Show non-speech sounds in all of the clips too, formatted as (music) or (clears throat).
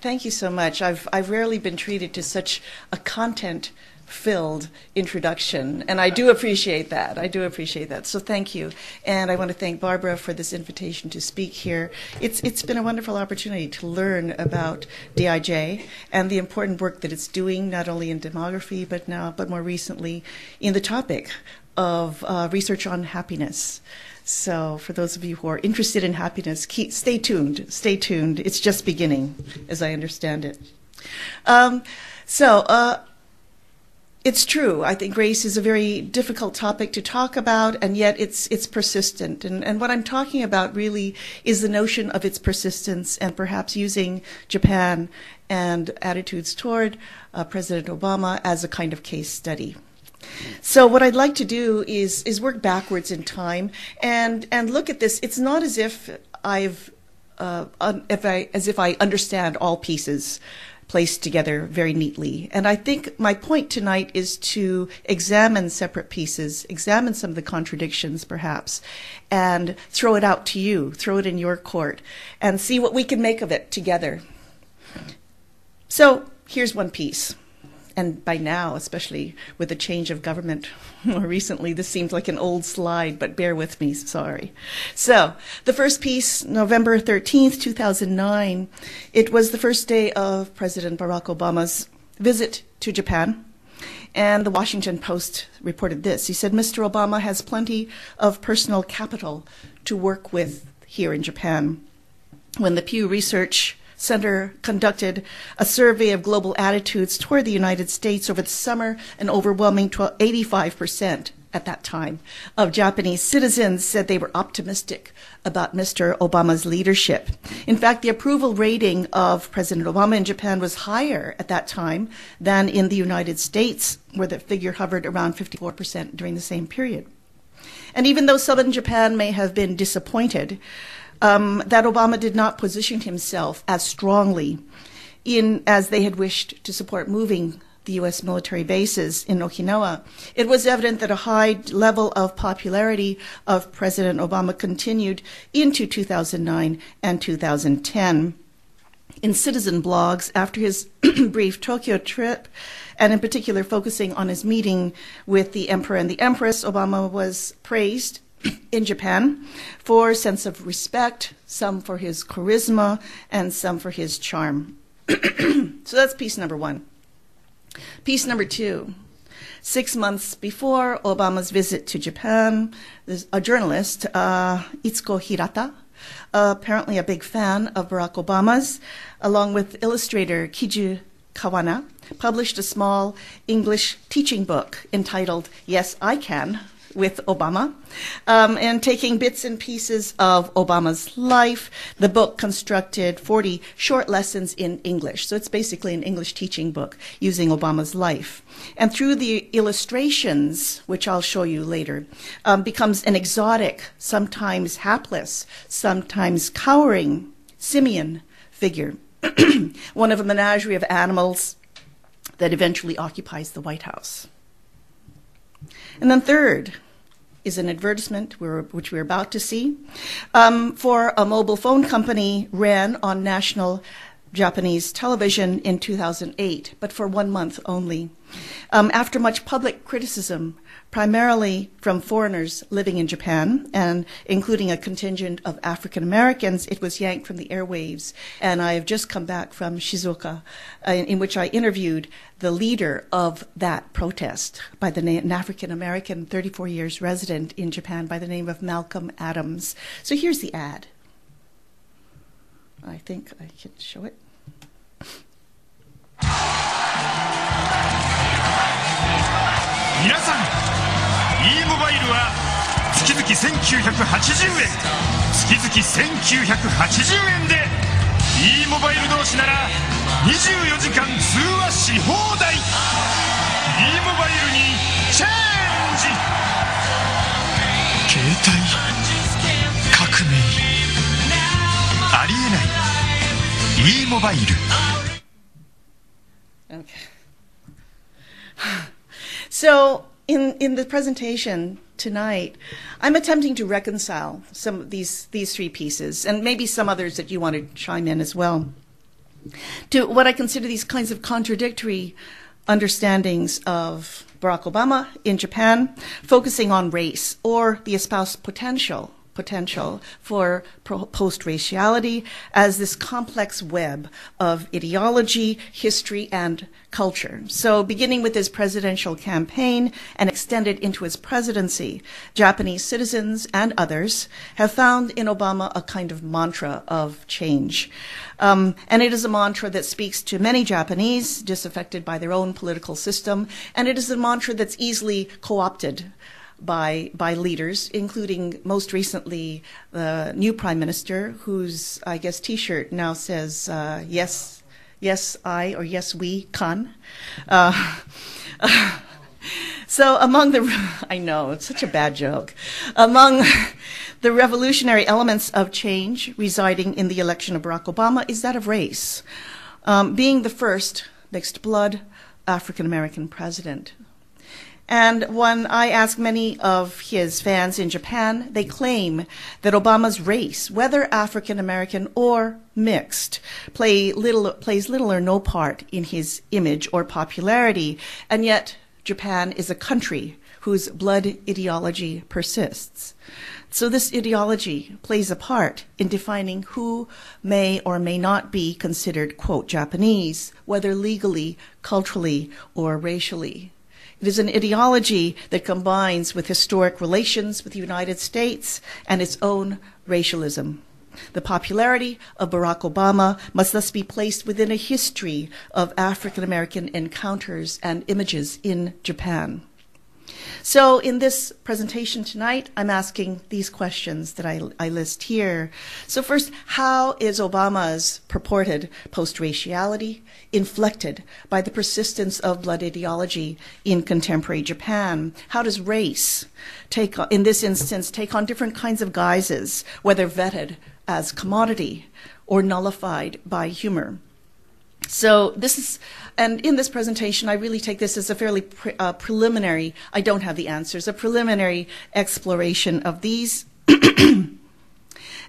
Thank you so much. I've, I've rarely been treated to such a content filled introduction, and I do appreciate that. I do appreciate that. So thank you. And I want to thank Barbara for this invitation to speak here. It's, it's been a wonderful opportunity to learn about DIJ and the important work that it's doing, not only in demography, but now, but more recently, in the topic of uh, research on happiness. So, for those of you who are interested in happiness, keep, stay tuned. Stay tuned. It's just beginning, as I understand it. Um, so, uh, it's true. I think race is a very difficult topic to talk about, and yet it's it's persistent. And and what I'm talking about really is the notion of its persistence, and perhaps using Japan and attitudes toward uh, President Obama as a kind of case study. So what I'd like to do is is work backwards in time and and look at this. It's not as if I've uh, if I as if I understand all pieces placed together very neatly. And I think my point tonight is to examine separate pieces, examine some of the contradictions perhaps, and throw it out to you, throw it in your court, and see what we can make of it together. So here's one piece and by now, especially with the change of government (laughs) more recently, this seems like an old slide, but bear with me, sorry. So, the first piece, November 13th, 2009, it was the first day of President Barack Obama's visit to Japan. And the Washington Post reported this. He said, Mr. Obama has plenty of personal capital to work with here in Japan. When the Pew Research Center conducted a survey of global attitudes toward the United States over the summer, an overwhelming 85% at that time of Japanese citizens said they were optimistic about Mr. Obama's leadership. In fact, the approval rating of President Obama in Japan was higher at that time than in the United States, where the figure hovered around 54% during the same period. And even though some in Japan may have been disappointed, um, that Obama did not position himself as strongly in as they had wished to support moving the U.S. military bases in Okinawa. It was evident that a high level of popularity of President Obama continued into 2009 and 2010. In citizen blogs, after his (clears throat) brief Tokyo trip, and in particular focusing on his meeting with the Emperor and the Empress, Obama was praised in Japan for sense of respect, some for his charisma, and some for his charm. (clears throat) so that's piece number one. Piece number two. Six months before Obama's visit to Japan, a journalist, uh, Itsuko Hirata, uh, apparently a big fan of Barack Obama's, along with illustrator Kiju Kawana, published a small English teaching book entitled Yes, I Can, with Obama um, and taking bits and pieces of Obama's life. The book constructed 40 short lessons in English. So it's basically an English teaching book using Obama's life. And through the illustrations, which I'll show you later, um, becomes an exotic, sometimes hapless, sometimes cowering simian figure. (clears throat) One of a menagerie of animals that eventually occupies the White House. And then third is an advertisement which we're about to see um, for a mobile phone company ran on national Japanese television in 2008, but for one month only. Um, after much public criticism, primarily from foreigners living in Japan, and including a contingent of African Americans, it was yanked from the airwaves. And I have just come back from Shizuoka, uh, in, in, which I interviewed the leader of that protest by the name, an African American, 34 years resident in Japan, by the name of Malcolm Adams. So here's the ad. I think I can show it. (laughs) 1980円。月々1980円で e モバイル同士なら24時間通話し放題。E モバイルにチェンジ。携帯革命。ありえない。E モバイル。Okay. (laughs) So, in, in the presentation tonight, I'm attempting to reconcile some of these, these three pieces, and maybe some others that you want to chime in as well. to what I consider these kinds of contradictory understandings of Barack Obama in Japan, focusing on race or the espoused potential potential for post raciality as this complex web of ideology, history, and culture. So, beginning with his presidential campaign and extended into his presidency, Japanese citizens and others have found in Obama a kind of mantra of change. Um, and it is a mantra that speaks to many Japanese disaffected by their own political system, and it is a mantra that's easily co opted by by leaders, including most recently the new prime minister, whose I guess T-shirt now says uh, "Yes, yes, I" or "Yes, we" can. Uh, (laughs) so among the, (laughs) I know it's such a bad joke. Among (laughs) the revolutionary elements of change residing in the election of Barack Obama is that of race, um, being the first mixed blood African American president. And when I ask many of his fans in Japan, they claim that Obama's race, whether African American or mixed, play little, plays little or no part in his image or popularity. And yet, Japan is a country whose blood ideology persists. So this ideology plays a part in defining who may or may not be considered, quote, Japanese, whether legally, culturally, or racially. It is an ideology that combines with historic relations with the United States and its own racialism. The popularity of Barack Obama must thus be placed within a history of African American encounters and images in Japan. So, in this presentation tonight, I'm asking these questions that I, I list here. So, first, how is Obama's purported post raciality inflected by the persistence of blood ideology in contemporary Japan? How does race take, in this instance, take on different kinds of guises, whether vetted as commodity or nullified by humor? So this is, and in this presentation, I really take this as a fairly pre, uh, preliminary, I don't have the answers, a preliminary exploration of these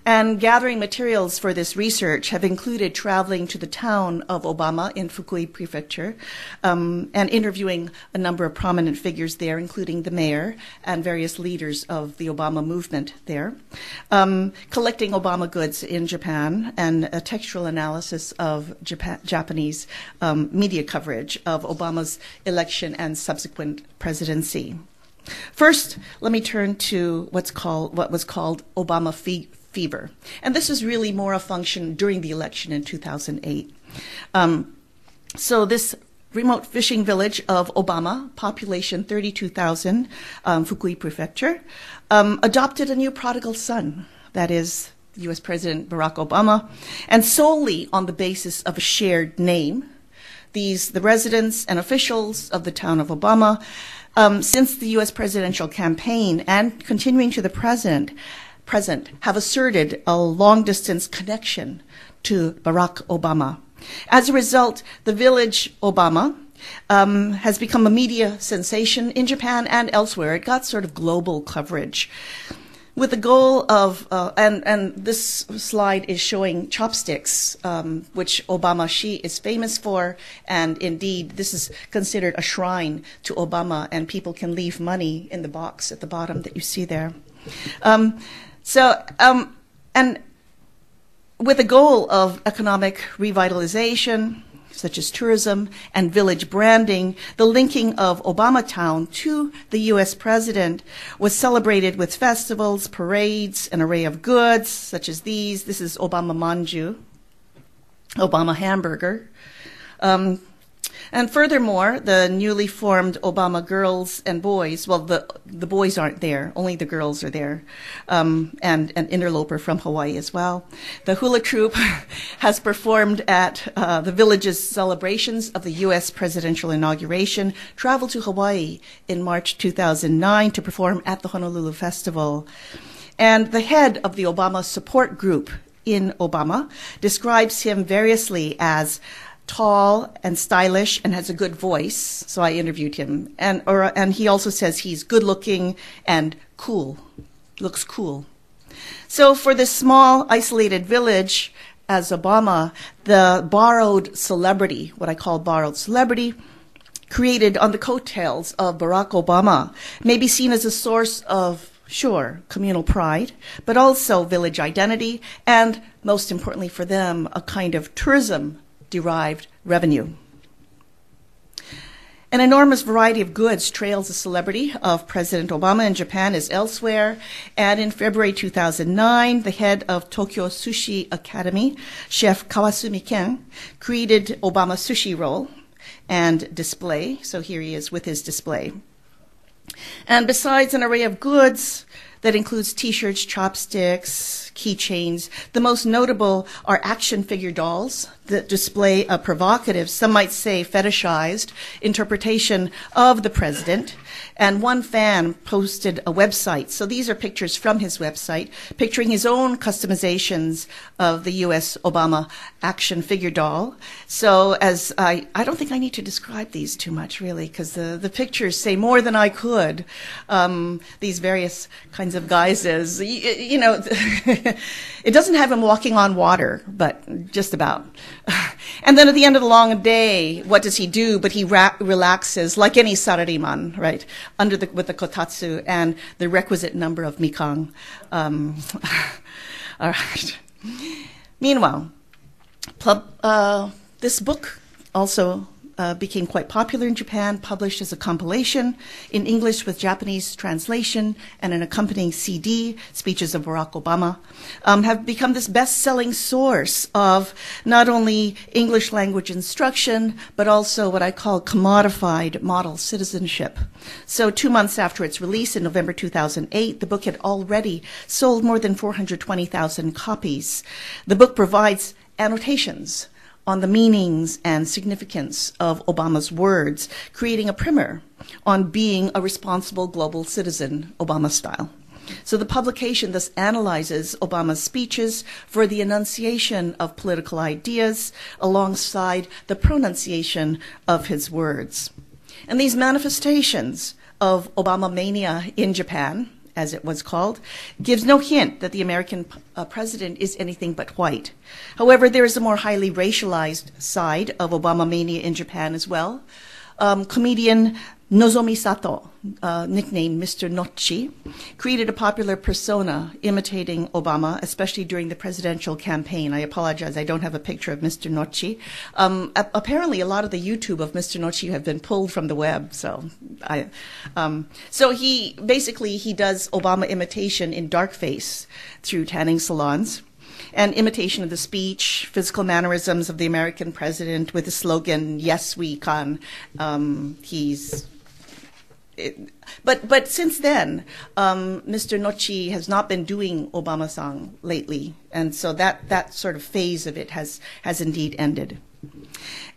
And gathering materials for this research have included traveling to the town of Obama in Fukui Prefecture um, and interviewing a number of prominent figures there, including the mayor and various leaders of the Obama movement there, um, collecting Obama goods in Japan, and a textual analysis of Japan, Japanese um, media coverage of Obama's election and subsequent presidency. First, let me turn to what's called what was called Obama fee fever. And this is really more a function during the election in 2008. Um, so this remote fishing village of Obama, population 32,000, um, Fukui Prefecture, um, adopted a new prodigal son, that is, US President Barack Obama, and solely on the basis of a shared name. These, the residents and officials of the town of Obama, um, since the US presidential campaign and continuing to the present, present have asserted a long distance connection to Barack Obama. As a result, the village Obama um, has become a media sensation in Japan and elsewhere. It got sort of global coverage. With the goal of, uh, and, and this slide is showing chopsticks, um, which Obama-shi is famous for, and indeed this is considered a shrine to Obama, and people can leave money in the box at the bottom that you see there. Um, so, um, and with the goal of economic revitalization, such as tourism and village branding, the linking of Obamatown to the U.S. president was celebrated with festivals, parades, an array of goods, such as these. This is Obama Manju, Obama hamburger. Um, and furthermore, the newly formed Obama Girls and Boys, well, the, the boys aren't there, only the girls are there, um, and an interloper from Hawaii as well. The hula troupe (laughs) has performed at uh, the village's celebrations of the U.S. presidential inauguration, traveled to Hawaii in March 2009 to perform at the Honolulu Festival. And the head of the Obama support group in Obama describes him variously as tall and stylish and has a good voice. So I interviewed him, and or and he also says he's good looking and cool, looks cool. So for this small isolated village as Obama, the borrowed celebrity, what I call borrowed celebrity, created on the coattails of Barack Obama, may be seen as a source of sure, communal pride, but also village identity, and most importantly for them, a kind of tourism derived revenue. An enormous variety of goods trails the celebrity of President Obama in Japan as elsewhere. And in February 2009, the head of Tokyo Sushi Academy, Chef Kawasumi Ken, created Obama sushi roll and display. So here he is with his display. And besides an array of goods that includes t shirts, keychains, the most notable are action figure dolls that display a provocative, some might say fetishized, interpretation of the president. And one fan posted a website. So these are pictures from his website, picturing his own customizations of the U.S. Obama action figure doll. So as I, I don't think I need to describe these too much, really, because the, the pictures say more than I could. Um, these various kinds of guises. You, you know, (laughs) it doesn't have him walking on water, but just about. (sighs) And then at the end of the long day, what does he do? But he relaxes like any sarariman, right, under the, with the kotatsu and the requisite number of mikan. Um, (laughs) all right. Meanwhile, uh, this book also uh, became quite popular in Japan, published as a compilation in English with Japanese translation and an accompanying CD, Speeches of Barack Obama, um, have become this best selling source of not only English language instruction, but also what I call commodified model citizenship. So, two months after its release in November 2008, the book had already sold more than 420,000 copies. The book provides annotations on the meanings and significance of Obama's words, creating a primer on being a responsible global citizen, Obama style. So the publication thus analyzes Obama's speeches for the enunciation of political ideas alongside the pronunciation of his words. And these manifestations of Obama mania in Japan as it was called, gives no hint that the American uh, president is anything but white. However, there is a more highly racialized side of Obama mania in Japan as well. Um, comedian Nozomi Sato, uh, nicknamed Mr. Notchi, created a popular persona imitating Obama, especially during the presidential campaign. I apologize, I don't have a picture of Mr. Notchi. Um, a- apparently, a lot of the YouTube of Mr. Notchi have been pulled from the web. So, I, um, so he basically he does Obama imitation in dark face through tanning salons and imitation of the speech, physical mannerisms of the American president with the slogan "Yes, we can." Um, he's but but since then, um, Mr. Notchi has not been doing Obama song lately, and so that that sort of phase of it has has indeed ended.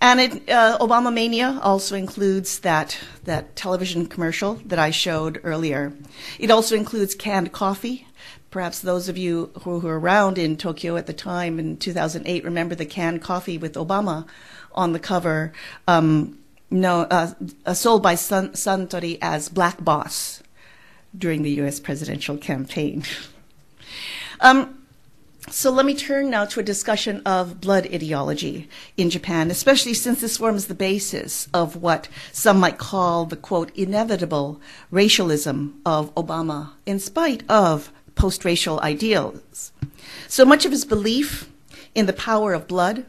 And it, uh, Obama Mania also includes that that television commercial that I showed earlier. It also includes canned coffee. Perhaps those of you who were around in Tokyo at the time in 2008 remember the canned coffee with Obama on the cover. Um, no, uh, uh, sold by Sun- Suntory as Black Boss during the U.S. presidential campaign. (laughs) um, so let me turn now to a discussion of blood ideology in Japan, especially since this forms the basis of what some might call the quote inevitable racialism of Obama, in spite of post-racial ideals. So much of his belief in the power of blood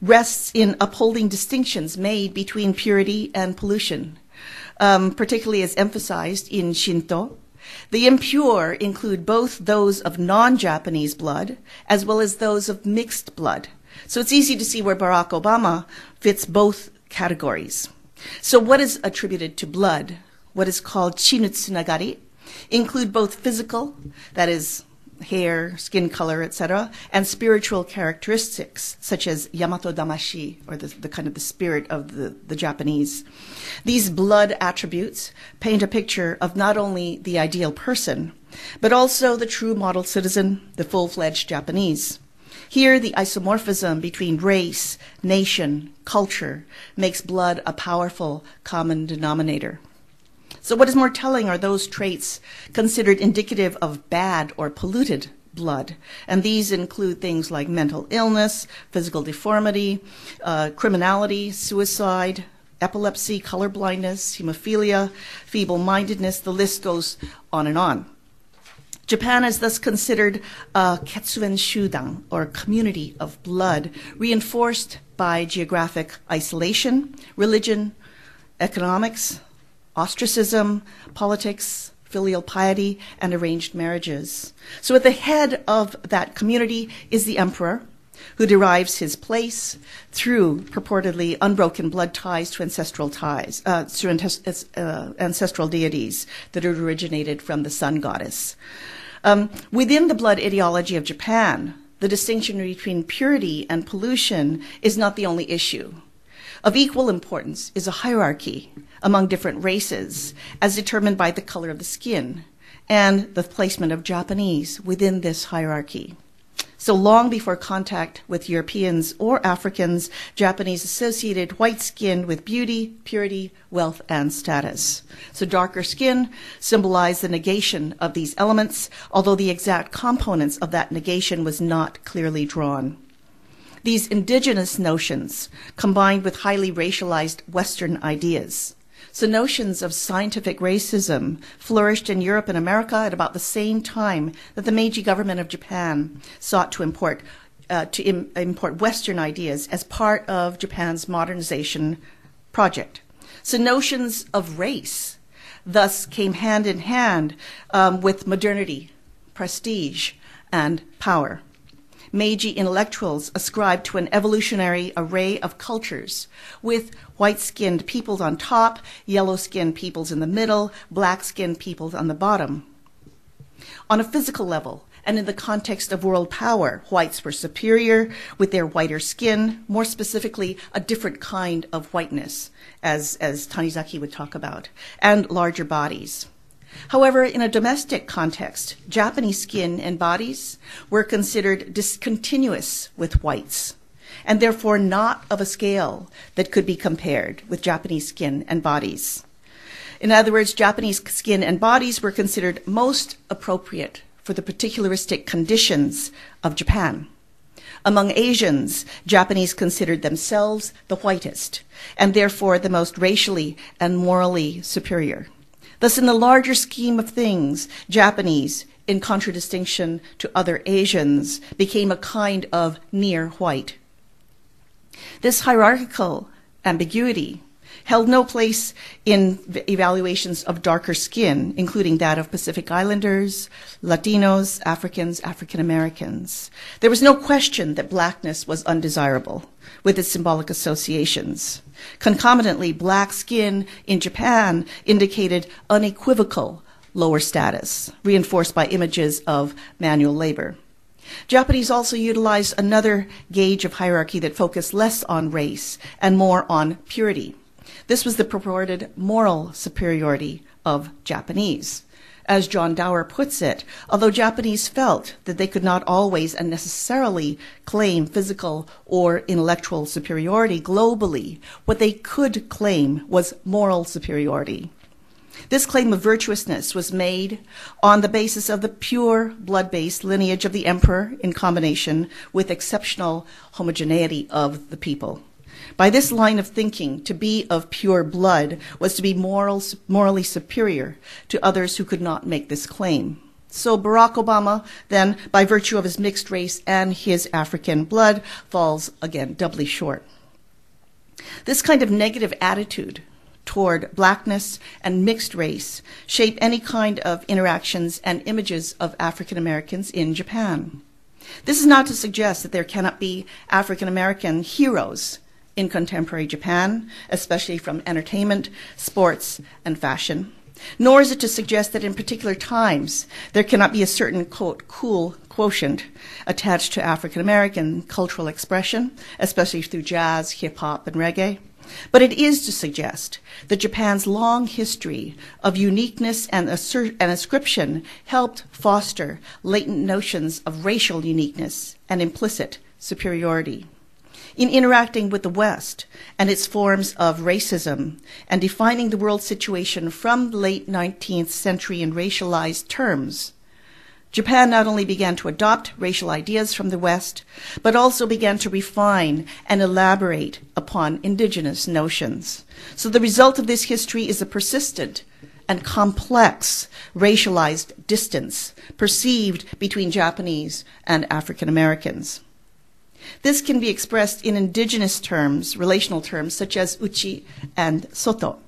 rests in upholding distinctions made between purity and pollution, um, particularly as emphasized in Shinto. The impure include both those of non Japanese blood as well as those of mixed blood. So it's easy to see where Barack Obama fits both categories. So, what is attributed to blood, what is called chinutsunagari, include both physical, that is, hair, skin color, etc., and spiritual characteristics such as Yamato Damashi, or the, the, kind of the spirit of the, the Japanese. These blood attributes paint a picture of not only the ideal person, but also the true model citizen, the full-fledged Japanese. Here, the isomorphism between race, nation, culture makes blood a powerful common denominator. So, what is more telling are those traits considered indicative of bad or polluted blood. And these include things like mental illness, physical deformity, uh, criminality, suicide, epilepsy, color blindness, hemophilia, feeble mindedness, the list goes on and on. Japan is thus considered a Ketsuen Shudan, or community of blood, reinforced by geographic isolation, religion, economics, ostracism, politics, filial piety, and arranged marriages. So at the head of that community is the emperor, who derives his place through purportedly unbroken blood ties to ancestral ties, uh, uh, ancestral deities that had originated from the sun goddess. Um, within the blood ideology of Japan, the distinction between purity and pollution is not the only issue. Of equal importance is a hierarchy among different races, as determined by the color of the skin and the placement of Japanese within this hierarchy. So long before contact with Europeans or Africans, Japanese associated white skin with beauty, purity, wealth, and status. So darker skin symbolized the negation of these elements, although the exact components of that negation was not clearly drawn. These indigenous notions, combined with highly racialized Western ideas, so notions of scientific racism flourished in Europe and America at about the same time that the Meiji government of Japan sought to import uh, to Im- import Western ideas as part of Japan's modernization project. So notions of race thus came hand in hand um, with modernity, prestige, and power. Meiji intellectuals ascribed to an evolutionary array of cultures, with white skinned peoples on top, yellow skinned peoples in the middle, black skinned peoples on the bottom. On a physical level, and in the context of world power, whites were superior with their whiter skin, more specifically, a different kind of whiteness, as, as Tanizaki would talk about, and larger bodies. However, in a domestic context, Japanese skin and bodies were considered discontinuous with whites, and therefore not of a scale that could be compared with Japanese skin and bodies. In other words, Japanese skin and bodies were considered most appropriate for the particularistic conditions of Japan. Among Asians, Japanese considered themselves the whitest, and therefore the most racially and morally superior. Thus, in the larger scheme of things, Japanese, in contradistinction to other Asians, became a kind of near white. This hierarchical ambiguity held no place in evaluations of darker skin, including that of Pacific Islanders, Latinos, Africans, African Americans. There was no question that blackness was undesirable with its symbolic associations. Concomitantly, black skin in Japan indicated unequivocal lower status, reinforced by images of manual labor. Japanese also utilized another gauge of hierarchy that focused less on race and more on purity. This was the purported moral superiority of Japanese. As John Dower puts it, although Japanese felt that they could not always and necessarily claim physical or intellectual superiority globally, what they could claim was moral superiority. This claim of virtuousness was made on the basis of the pure blood based lineage of the emperor in combination with exceptional homogeneity of the people. By this line of thinking, to be of pure blood was to be moral, morally superior to others who could not make this claim. So Barack Obama, then, by virtue of his mixed race and his African blood, falls again doubly short. This kind of negative attitude toward blackness and mixed race shape any kind of interactions and images of African Americans in Japan. This is not to suggest that there cannot be African American heroes in contemporary Japan, especially from entertainment, sports, and fashion. Nor is it to suggest that in particular times there cannot be a certain, quote, cool quotient attached to African American cultural expression, especially through jazz, hip hop, and reggae. But it is to suggest that Japan's long history of uniqueness and, and ascription helped foster latent notions of racial uniqueness and implicit superiority in interacting with the West and its forms of racism and defining the world situation from late 19th century in racialized terms, Japan not only began to adopt racial ideas from the West, but also began to refine and elaborate upon indigenous notions. So the result of this history is a persistent and complex racialized distance perceived between Japanese and African Americans. This can be expressed in indigenous terms, relational terms, such as uchi and soto.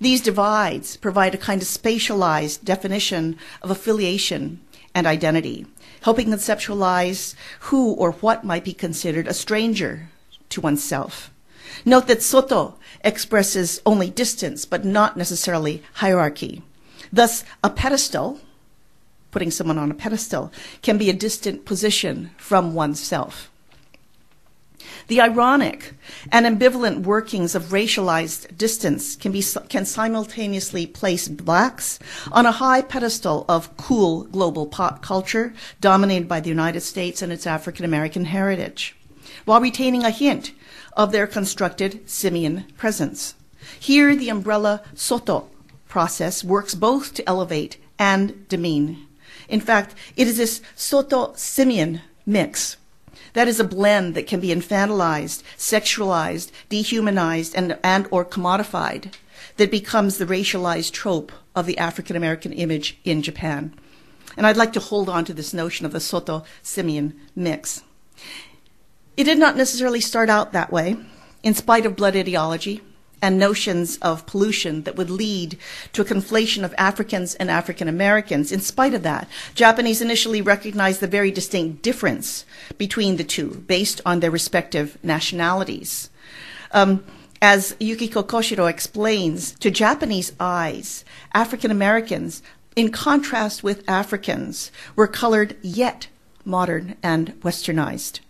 These divides provide a kind of spatialized definition of affiliation and identity, helping conceptualize who or what might be considered a stranger to oneself. Note that Soto expresses only distance, but not necessarily hierarchy. Thus, a pedestal, putting someone on a pedestal, can be a distant position from oneself. The ironic and ambivalent workings of racialized distance can, be, can simultaneously place blacks on a high pedestal of cool global pop culture dominated by the United States and its African American heritage, while retaining a hint of their constructed simian presence. Here, the umbrella soto process works both to elevate and demean. In fact, it is this soto simian mix that is a blend that can be infantilized, sexualized, dehumanized, and, and or commodified that becomes the racialized trope of the African American image in Japan. And I'd like to hold on to this notion of the Soto Simian mix. It did not necessarily start out that way, in spite of blood ideology and notions of pollution that would lead to a conflation of Africans and African Americans. In spite of that, Japanese initially recognized the very distinct difference between the two based on their respective nationalities. Um, as Yukiko Koshiro explains, to Japanese eyes, African Americans, in contrast with Africans, were colored yet modern and westernized.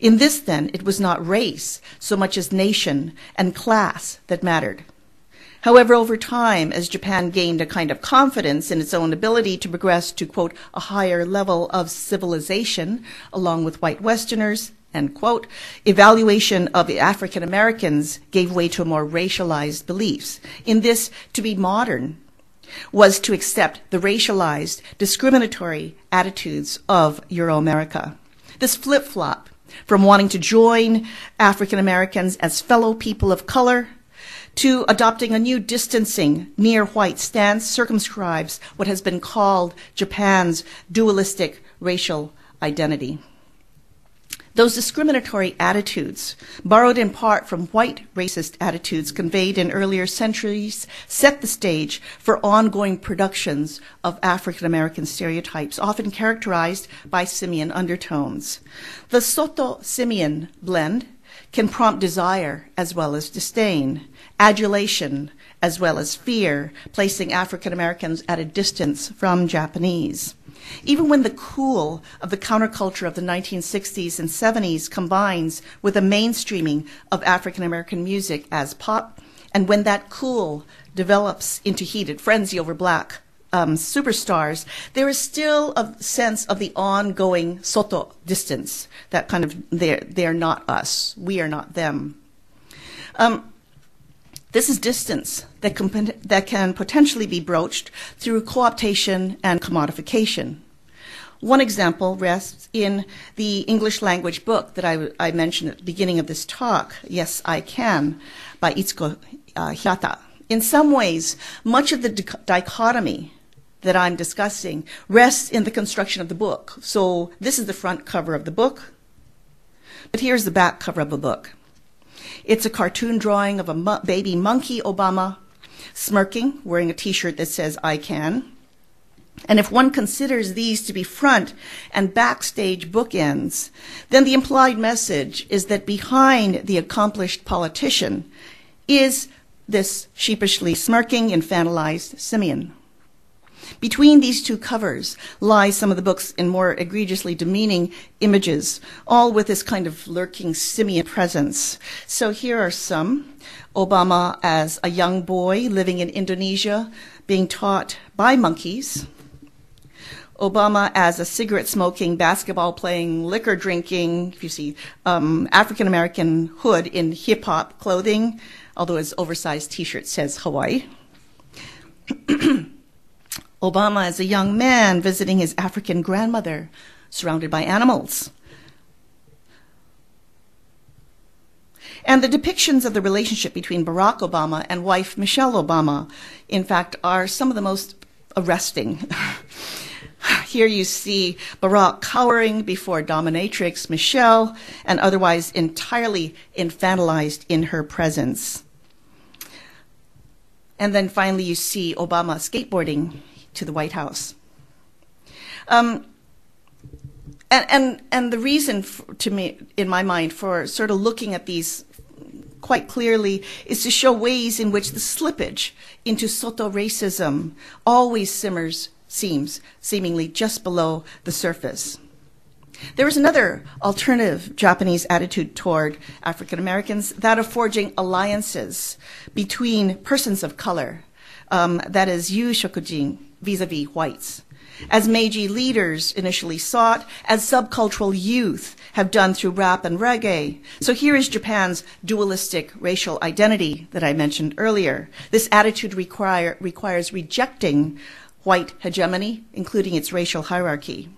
In this, then, it was not race so much as nation and class that mattered. However, over time, as Japan gained a kind of confidence in its own ability to progress to, quote, a higher level of civilization, along with white Westerners, end quote, evaluation of African Americans gave way to more racialized beliefs. In this, to be modern was to accept the racialized, discriminatory attitudes of Euro America. This flip flop from wanting to join African Americans as fellow people of color to adopting a new distancing near white stance circumscribes what has been called Japan's dualistic racial identity. Those discriminatory attitudes, borrowed in part from white racist attitudes conveyed in earlier centuries, set the stage for ongoing productions of African American stereotypes, often characterized by simian undertones. The Soto simian blend can prompt desire as well as disdain, adulation as well as fear, placing African Americans at a distance from Japanese. Even when the cool of the counterculture of the 1960s and 70s combines with a mainstreaming of African American music as pop, and when that cool develops into heated frenzy over black um, superstars, there is still a sense of the ongoing soto distance, that kind of they're, they're not us, we are not them. Um, this is distance that can, that can potentially be broached through co-optation and commodification. One example rests in the English language book that I, I mentioned at the beginning of this talk, Yes, I Can, by Itsuko uh, Hirata. In some ways, much of the dichotomy that I'm discussing rests in the construction of the book. So this is the front cover of the book, but here's the back cover of the book. It's a cartoon drawing of a mo- baby monkey Obama smirking, wearing a t shirt that says, I can. And if one considers these to be front and backstage bookends, then the implied message is that behind the accomplished politician is this sheepishly smirking, infantilized simian. Between these two covers lie some of the books in more egregiously demeaning images, all with this kind of lurking simian presence. So here are some. Obama as a young boy living in Indonesia, being taught by monkeys. Obama as a cigarette smoking, basketball playing, liquor drinking, if you see, um, African American hood in hip hop clothing, although his oversized t shirt says Hawaii. (clears throat) Obama as a young man visiting his African grandmother, surrounded by animals. And the depictions of the relationship between Barack Obama and wife Michelle Obama, in fact, are some of the most arresting. (laughs) Here you see Barack cowering before dominatrix Michelle and otherwise entirely infantilized in her presence. And then finally, you see Obama skateboarding to the White House. Um, and, and, and the reason for, to me, in my mind, for sort of looking at these quite clearly is to show ways in which the slippage into Soto racism always simmers, seems seemingly just below the surface. There is another alternative Japanese attitude toward African Americans, that of forging alliances between persons of color, um, that is, yu shokujin vis-a-vis whites. As Meiji leaders initially sought, as subcultural youth have done through rap and reggae. So here is Japan's dualistic racial identity that I mentioned earlier. This attitude require, requires rejecting white hegemony, including its racial hierarchy.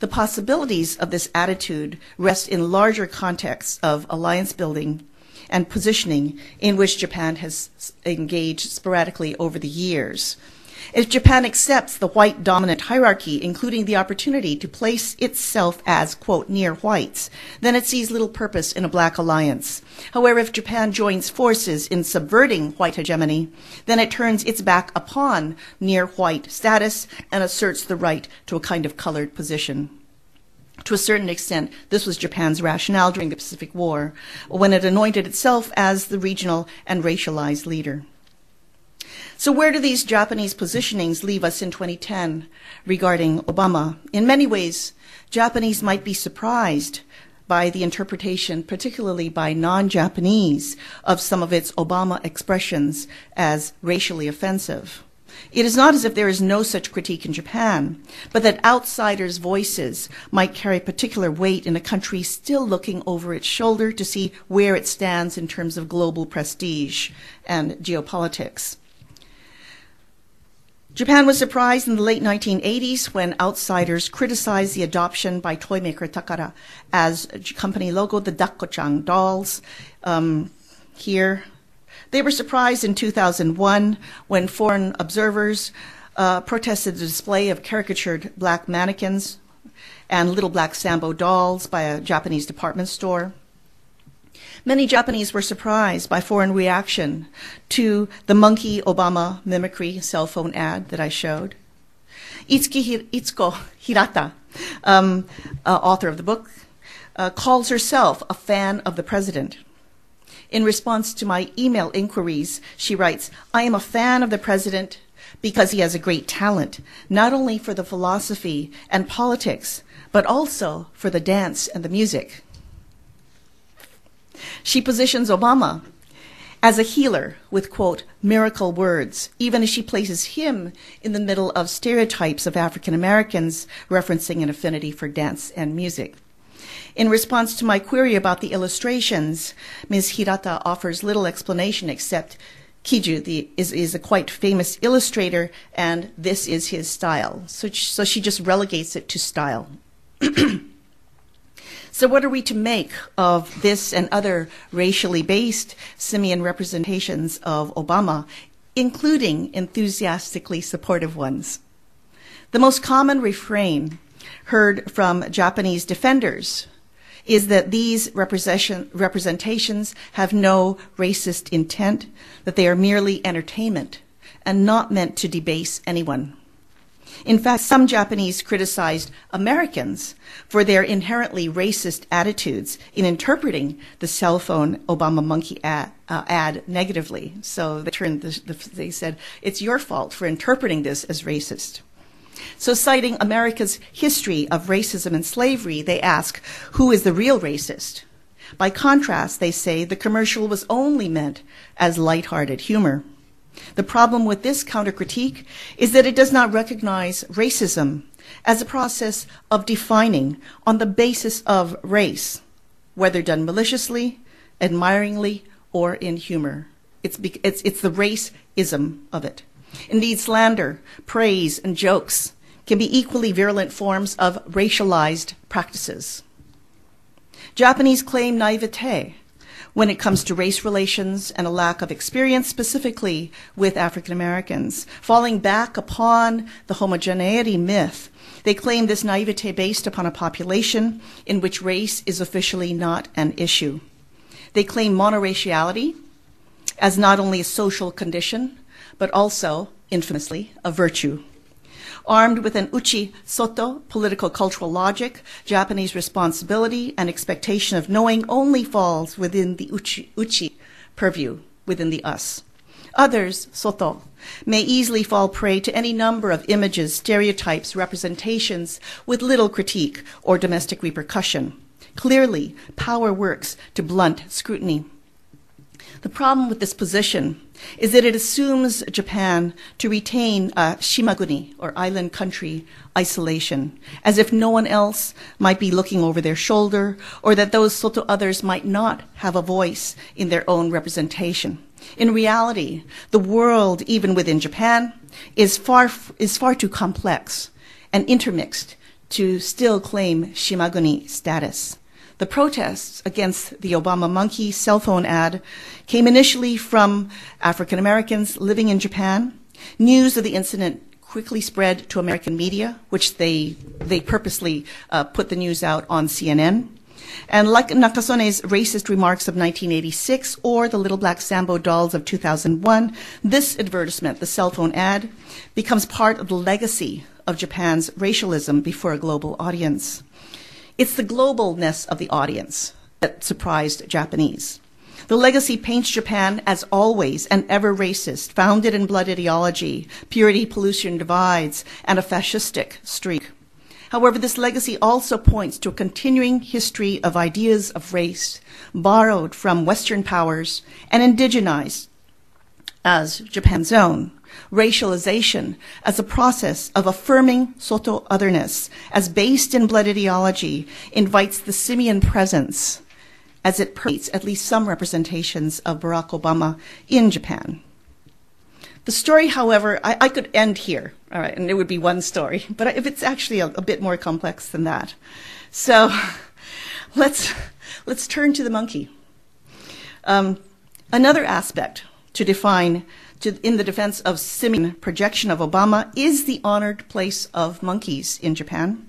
The possibilities of this attitude rest in larger contexts of alliance building and positioning in which Japan has engaged sporadically over the years. If Japan accepts the white dominant hierarchy, including the opportunity to place itself as, quote, near whites, then it sees little purpose in a black alliance. However, if Japan joins forces in subverting white hegemony, then it turns its back upon near white status and asserts the right to a kind of colored position. To a certain extent, this was Japan's rationale during the Pacific War, when it anointed itself as the regional and racialized leader. So, where do these Japanese positionings leave us in 2010 regarding Obama? In many ways, Japanese might be surprised by the interpretation, particularly by non Japanese, of some of its Obama expressions as racially offensive. It is not as if there is no such critique in Japan, but that outsiders' voices might carry particular weight in a country still looking over its shoulder to see where it stands in terms of global prestige and geopolitics. Japan was surprised in the late 1980s when outsiders criticized the adoption by toymaker Takara as company logo, the Dakko-chan dolls. Um, here, they were surprised in 2001 when foreign observers uh, protested the display of caricatured black mannequins and little black Sambo dolls by a Japanese department store. Many Japanese were surprised by foreign reaction to the monkey Obama mimicry cell phone ad that I showed. Itsuki Itsuko Hirata, um, uh, author of the book, uh, calls herself a fan of the president. In response to my email inquiries, she writes, I am a fan of the president because he has a great talent, not only for the philosophy and politics, but also for the dance and the music. She positions Obama as a healer with, quote, miracle words, even as she places him in the middle of stereotypes of African Americans referencing an affinity for dance and music. In response to my query about the illustrations, Ms. Hirata offers little explanation except Kiju the, is, is a quite famous illustrator, and this is his style. So, so she just relegates it to style. (clears throat) So, what are we to make of this and other racially based simian representations of Obama, including enthusiastically supportive ones? The most common refrain heard from Japanese defenders is that these representations have no racist intent, that they are merely entertainment and not meant to debase anyone. In fact, some Japanese criticized Americans for their inherently racist attitudes in interpreting the cell phone Obama monkey ad, uh, ad negatively. So they, turned the, the, they said, it's your fault for interpreting this as racist. So, citing America's history of racism and slavery, they ask, who is the real racist? By contrast, they say the commercial was only meant as light-hearted humor. The problem with this counter critique is that it does not recognize racism as a process of defining on the basis of race, whether done maliciously, admiringly, or in humor. It's, it's, it's the racism of it. Indeed, slander, praise, and jokes can be equally virulent forms of racialized practices. Japanese claim naivete when it comes to race relations and a lack of experience, specifically with African Americans. Falling back upon the homogeneity myth, they claim this naivete based upon a population in which race is officially not an issue. They claim monoraciality as not only a social condition, but also, infamously, a virtue. Armed with an uchi soto, political cultural logic, Japanese responsibility and expectation of knowing only falls within the uchi, uchi purview, within the us. Others, soto, may easily fall prey to any number of images, stereotypes, representations with little critique or domestic repercussion. Clearly, power works to blunt scrutiny. The problem with this position is that it assumes Japan to retain a shimaguni, or island country, isolation, as if no one else might be looking over their shoulder, or that those Soto others might not have a voice in their own representation. In reality, the world, even within Japan, is far, is far too complex and intermixed to still claim shimaguni status. The protests against the Obama monkey cell phone ad came initially from African Americans living in Japan. News of the incident quickly spread to American media, which they, they purposely uh, put the news out on CNN. And like Nakasone's racist remarks of 1986 or the Little Black Sambo dolls of 2001, this advertisement, the cell phone ad, becomes part of the legacy of Japan's racialism before a global audience. It's the globalness of the audience that surprised Japanese. The legacy paints Japan as always and ever racist, founded in blood ideology, purity pollution divides, and a fascistic streak. However, this legacy also points to a continuing history of ideas of race borrowed from Western powers and indigenized as Japan's own racialization as a process of affirming Soto otherness as based in blood ideology invites the simian presence as it permeates at least some representations of Barack Obama in Japan. The story, however, I, I, could end here, all right, and it would be one story, (laughs) but if it's actually a, a bit more complex than that. So (laughs) let's, let's turn to the monkey. Um, another aspect to define to, in the defense of simian projection of Obama is the honored place of monkeys in Japan,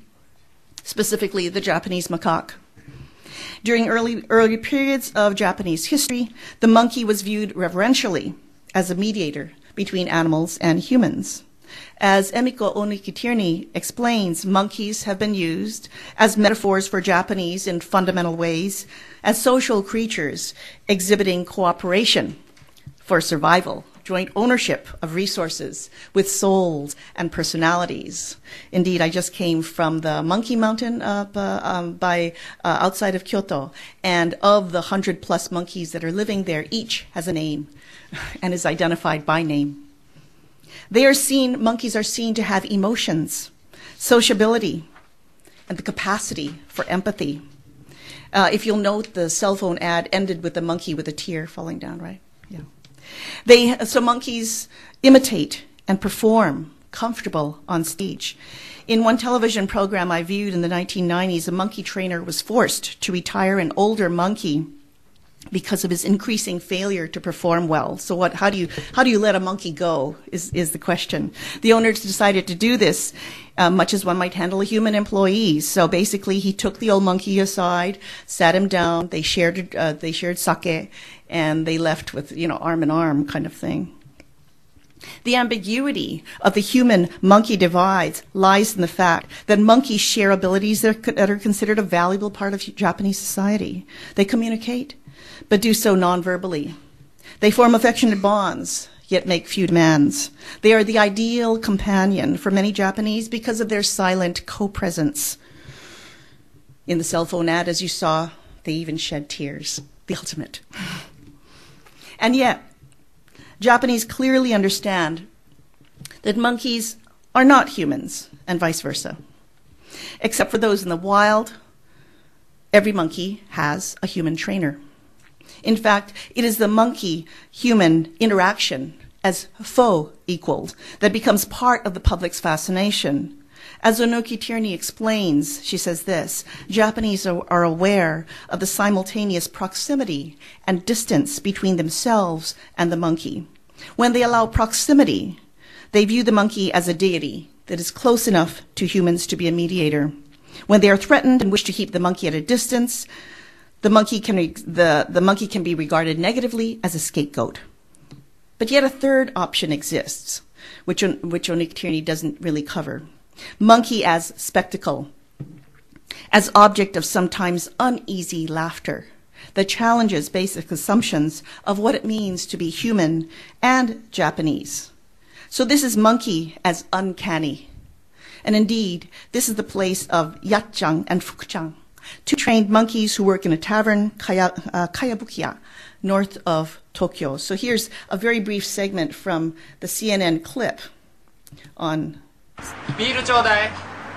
specifically the Japanese macaque. During early, early periods of Japanese history, the monkey was viewed reverentially as a mediator between animals and humans. As Emiko Ohnuki-Tierney explains, monkeys have been used as metaphors for Japanese in fundamental ways as social creatures exhibiting cooperation for survival joint ownership of resources with souls and personalities. Indeed, I just came from the Monkey Mountain uh, um, by uh, outside of Kyoto, and of the hundred plus monkeys that are living there, each has a name (laughs) and is identified by name. They are seen; monkeys are seen to have emotions, sociability, and the capacity for empathy. Uh, if you'll note, the cell phone ad ended with a monkey with a tear falling down, right? They, so monkeys imitate and perform comfortable on stage. In one television program I viewed in the 1990s, a monkey trainer was forced to retire an older monkey because of his increasing failure to perform well. So what, how do you, how do you let a monkey go is, is the question. The owners decided to do this, uh, much as one might handle a human employee. So basically he took the old monkey aside, sat him down, they shared, uh, they shared sake, and they left with, you know, arm in arm kind of thing. The ambiguity of the human monkey divides lies in the fact that monkeys share abilities that are considered a valuable part of Japanese society. They communicate, but do so non-verbally. They form affectionate bonds, yet make few demands. They are the ideal companion for many Japanese because of their silent co-presence. In the cell phone ad, as you saw, they even shed tears. The ultimate. And yet, Japanese clearly understand that monkeys are not humans and vice versa. Except for those in the wild, every monkey has a human trainer. In fact, it is the monkey human interaction as faux equaled that becomes part of the public's fascination. As Ohnuki-Tierney explains, she says this Japanese are, are, aware of the simultaneous proximity and distance between themselves and the monkey. When they allow proximity, they view the monkey as a deity that is close enough to humans to be a mediator. When they are threatened and wish to keep the monkey at a distance, the monkey can, the, the monkey can be regarded negatively as a scapegoat. But yet a third option exists, which, which Ohnuki-Tierney doesn't really cover. Monkey as spectacle, as object of sometimes uneasy laughter that challenges basic assumptions of what it means to be human and Japanese. So this is monkey as uncanny. And indeed, this is the place of Yatchan and Fukuchan, two trained monkeys who work in a tavern, Kaya, uh, Kayabukiya, north of Tokyo. So here's a very brief segment from the CNN clip on.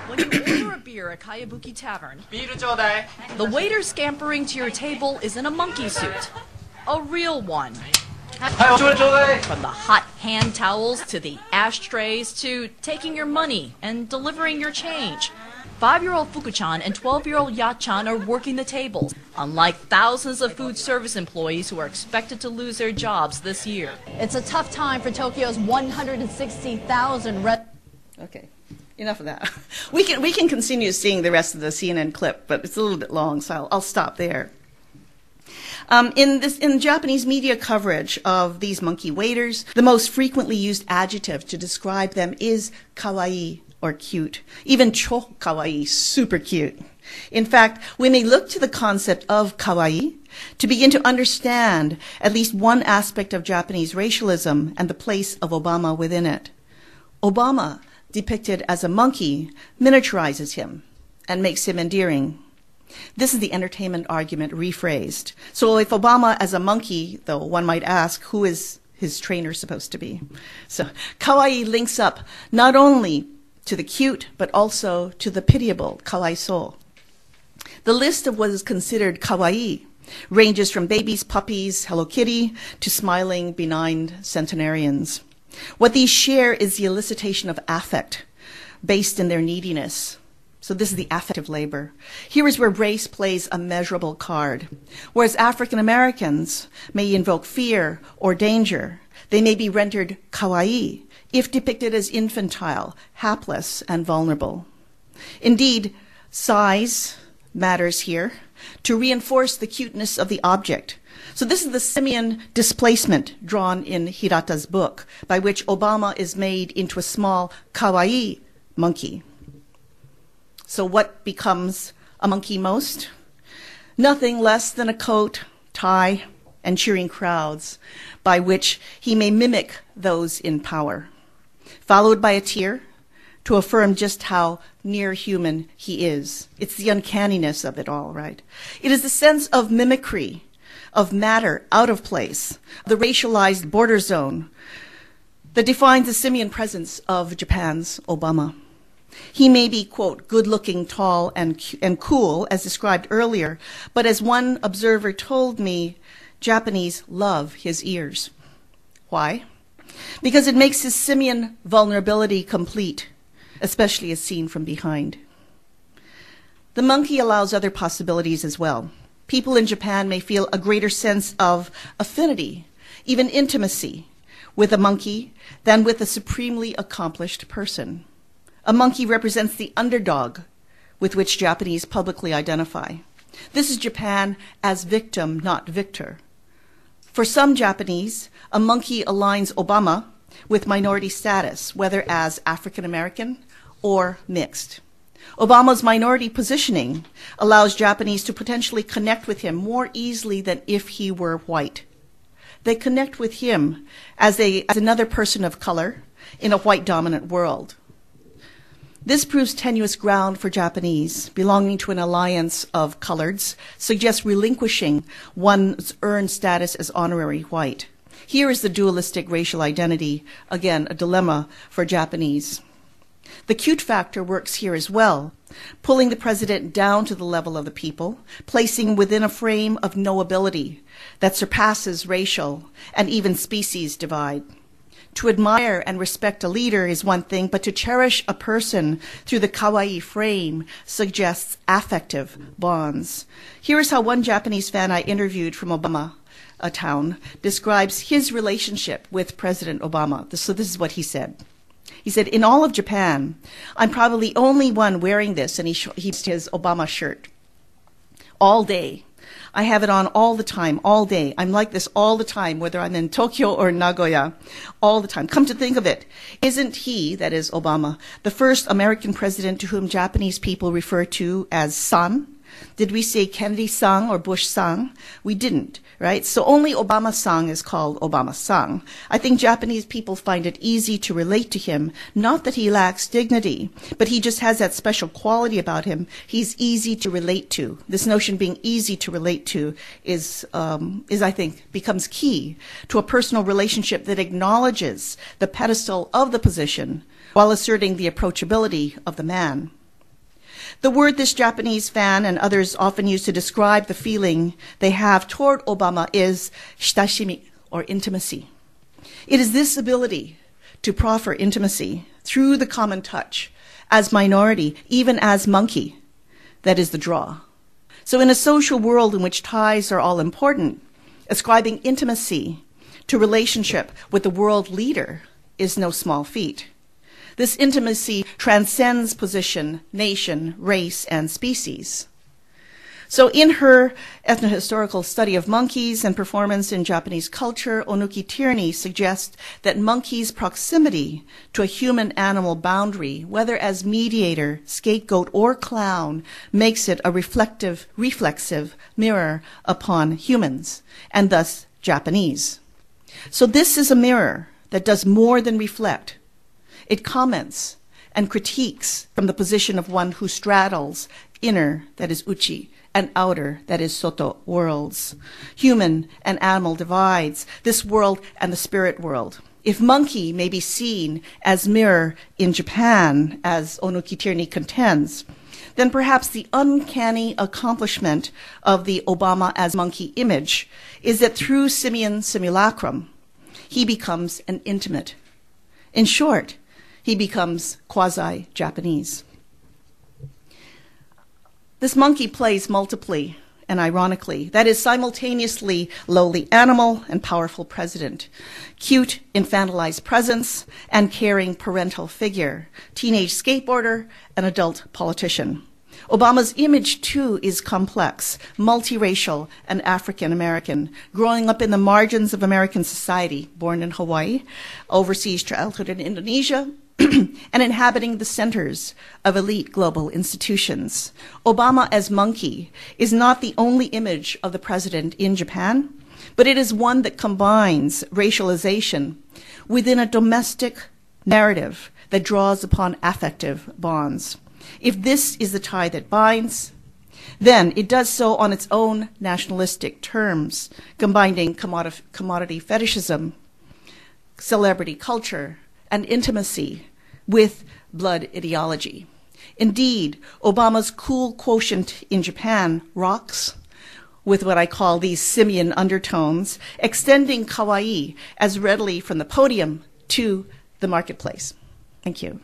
When you order a beer at Kayabuki Tavern, the waiter scampering to your table is in a monkey suit. A real one. From the hot hand towels to the ashtrays to taking your money and delivering your change. Five year old Fukuchan and 12 year old Yachan are working the tables, unlike thousands of food service employees who are expected to lose their jobs this year. It's a tough time for Tokyo's 160,000 red. Okay. Enough of that. (laughs) We can we can continue seeing the rest of the CNN clip, but it's a little bit long, so I'll, I'll stop there. Um, in this in Japanese media coverage of these monkey waiters, the most frequently used adjective to describe them is kawaii or cute. Even cho kawaii, super cute. In fact, we may look to the concept of kawaii to begin to understand at least one aspect of Japanese racialism and the place of Obama within it. Obama, depicted as a monkey, miniaturizes him and makes him endearing. This is the entertainment argument rephrased. So if Obama as a monkey, though one might ask, who is his trainer supposed to be? So kawaii links up not only to the cute, but also to the pitiable, kawaiso. The list of what is considered kawaii ranges from babies, puppies, Hello Kitty, to smiling, benign centenarians. What these share is the elicitation of affect based in their neediness. So this is the affective labor. Here is where race plays a measurable card. Whereas African Americans may invoke fear or danger, they may be rendered kawaii if depicted as infantile, hapless, and vulnerable. Indeed, size matters here to reinforce the cuteness of the object. So this is the simian displacement drawn in Hirata's book, by which Obama is made into a small kawaii monkey. So what becomes a monkey most? Nothing less than a coat, tie, and cheering crowds by which he may mimic those in power followed by a tear to affirm just how near human he is. It's the uncanniness of it all, right? It is the sense of mimicry, of matter out of place, the racialized border zone that defines the simian presence of Japan's Obama. He may be, quote, good looking, tall, and, and cool, as described earlier, but as one observer told me, Japanese love his ears. Why? because it makes his simian vulnerability complete, especially as seen from behind. The monkey allows other possibilities as well. People in Japan may feel a greater sense of affinity, even intimacy, with a monkey than with a supremely accomplished person. A monkey represents the underdog with which Japanese publicly identify. This is Japan as victim, not victor. For some Japanese, a monkey aligns Obama with minority status, whether as African American or mixed. Obama's minority positioning allows Japanese to potentially connect with him more easily than if he were white. They connect with him as, a, as another person of color in a white dominant world. This proves tenuous ground for Japanese. Belonging to an alliance of coloreds suggests relinquishing one's earned status as honorary white. Here is the dualistic racial identity, again, a dilemma for Japanese. The cute factor works here as well, pulling the president down to the level of the people, placing within a frame of knowability that surpasses racial and even species divide. To admire and respect a leader is one thing, but to cherish a person through the kawaii frame suggests affective bonds. Here is how one Japanese fan I interviewed from Obama a town describes his relationship with President Obama. So this is what he said. He said, in all of Japan, I'm probably the only one wearing this, and he, sh- he his Obama shirt all day. I have it on all the time, all day. I'm like this all the time, whether I'm in Tokyo or Nagoya, all the time. Come to think of it, isn't he, that is Obama, the first American president to whom Japanese people refer to as son? Did we say Kennedy San or Bush San? We didn't, right? So only Obama San is called Obama San. I think Japanese people find it easy to relate to him. Not that he lacks dignity, but he just has that special quality about him. He's easy to relate to. This notion being easy to relate to is, um, is I think, becomes key to a personal relationship that acknowledges the pedestal of the position while asserting the approachability of the man. The word this Japanese fan and others often use to describe the feeling they have toward Obama is shitashimi, or intimacy. It is this ability to proffer intimacy through the common touch, as minority, even as monkey, that is the draw. So, in a social world in which ties are all important, ascribing intimacy to relationship with the world leader is no small feat. This intimacy transcends position, nation, race, and species. So, in her ethnohistorical study of monkeys and performance in Japanese culture, Ohnuki-Tierney suggests that monkeys' proximity to a human animal boundary, whether as mediator, scapegoat, or clown, makes it a reflective, reflexive mirror upon humans, and thus Japanese. So, this is a mirror that does more than reflect. It comments and critiques from the position of one who straddles inner, that is uchi, and outer, that is soto, worlds, human and animal divides, this world and the spirit world. If monkey may be seen as mirror in Japan, as Ohnuki-Tierney contends, then perhaps the uncanny accomplishment of the Obama as monkey image is that through simian simulacrum, he becomes an intimate. In short, he becomes quasi Japanese. This monkey plays multiply and ironically. That is simultaneously lowly animal and powerful president, cute infantilized presence and caring parental figure, teenage skateboarder and adult politician. Obama's image, too, is complex, multiracial, and African American, growing up in the margins of American society, born in Hawaii, overseas childhood in Indonesia, (clears throat) and inhabiting the centers of elite global institutions. Obama as monkey is not the only image of the president in Japan, but it is one that combines racialization within a domestic narrative that draws upon affective bonds. If this is the tie that binds, then it does so on its own nationalistic terms, combining commodity fetishism, celebrity culture, and intimacy with blood ideology. Indeed, Obama's cool quotient in Japan rocks with what I call these simian undertones, extending kawaii as readily from the podium to the marketplace. Thank you.